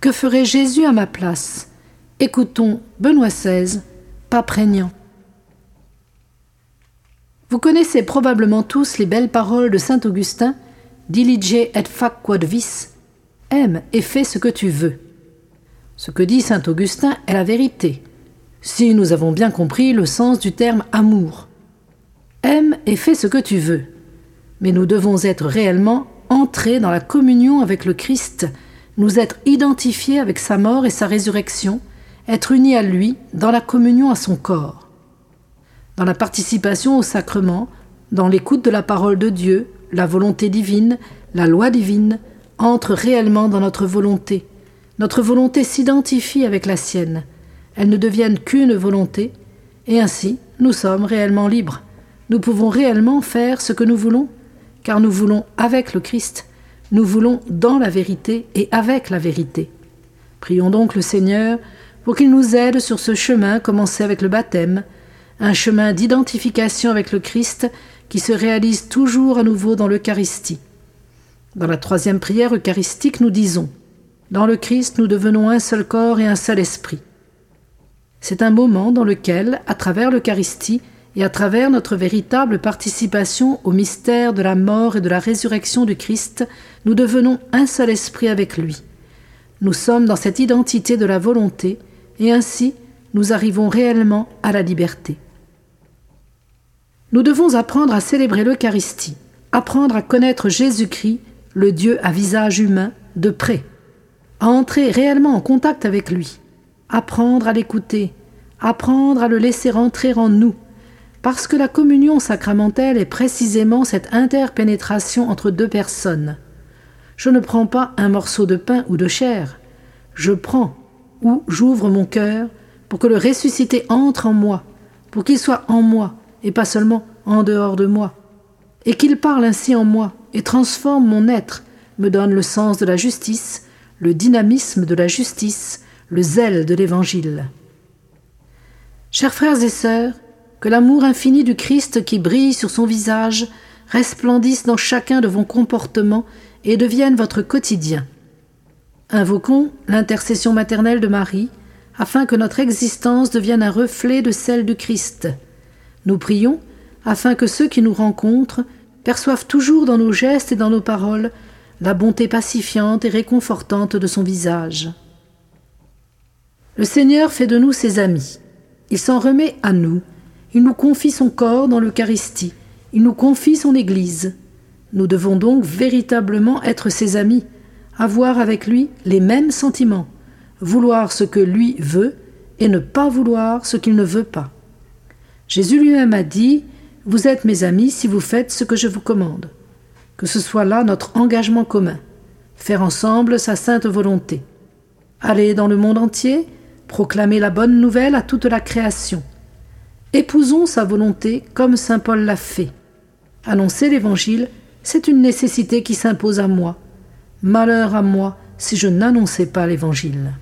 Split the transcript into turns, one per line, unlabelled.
Que ferait Jésus à ma place? Écoutons Benoît XVI, pas prégnant. Vous connaissez probablement tous les belles paroles de saint Augustin Dilige et fac quod vis Aime et fais ce que tu veux. Ce que dit saint Augustin est la vérité, si nous avons bien compris le sens du terme amour. Aime et fais ce que tu veux. Mais nous devons être réellement entrés dans la communion avec le Christ, nous être identifiés avec sa mort et sa résurrection, être unis à lui dans la communion à son corps. Dans la participation au sacrement, dans l'écoute de la parole de Dieu, la volonté divine, la loi divine, entre réellement dans notre volonté. Notre volonté s'identifie avec la sienne. Elles ne deviennent qu'une volonté, et ainsi nous sommes réellement libres nous pouvons réellement faire ce que nous voulons, car nous voulons avec le Christ, nous voulons dans la vérité et avec la vérité. Prions donc le Seigneur pour qu'il nous aide sur ce chemin commencé avec le baptême, un chemin d'identification avec le Christ qui se réalise toujours à nouveau dans l'Eucharistie. Dans la troisième prière eucharistique, nous disons Dans le Christ, nous devenons un seul corps et un seul esprit. C'est un moment dans lequel, à travers l'Eucharistie, et à travers notre véritable participation au mystère de la mort et de la résurrection du Christ, nous devenons un seul esprit avec lui. Nous sommes dans cette identité de la volonté, et ainsi nous arrivons réellement à la liberté. Nous devons apprendre à célébrer l'Eucharistie, apprendre à connaître Jésus-Christ, le Dieu à visage humain, de près, à entrer réellement en contact avec lui, apprendre à l'écouter, apprendre à le laisser entrer en nous, parce que la communion sacramentelle est précisément cette interpénétration entre deux personnes. Je ne prends pas un morceau de pain ou de chair, je prends ou j'ouvre mon cœur pour que le ressuscité entre en moi, pour qu'il soit en moi et pas seulement en dehors de moi, et qu'il parle ainsi en moi et transforme mon être, me donne le sens de la justice, le dynamisme de la justice, le zèle de l'Évangile. Chers frères et sœurs, que l'amour infini du Christ qui brille sur son visage resplendisse dans chacun de vos comportements et devienne votre quotidien. Invoquons l'intercession maternelle de Marie, afin que notre existence devienne un reflet de celle du Christ. Nous prions afin que ceux qui nous rencontrent perçoivent toujours dans nos gestes et dans nos paroles la bonté pacifiante et réconfortante de son visage. Le Seigneur fait de nous ses amis. Il s'en remet à nous il nous confie son corps dans l'Eucharistie. Il nous confie son Église. Nous devons donc véritablement être ses amis, avoir avec lui les mêmes sentiments, vouloir ce que lui veut et ne pas vouloir ce qu'il ne veut pas. Jésus lui-même a dit Vous êtes mes amis si vous faites ce que je vous commande. Que ce soit là notre engagement commun, faire ensemble sa sainte volonté. Aller dans le monde entier, proclamer la bonne nouvelle à toute la création Épousons sa volonté comme Saint Paul l'a fait. Annoncer l'Évangile, c'est une nécessité qui s'impose à moi. Malheur à moi si je n'annonçais pas l'Évangile.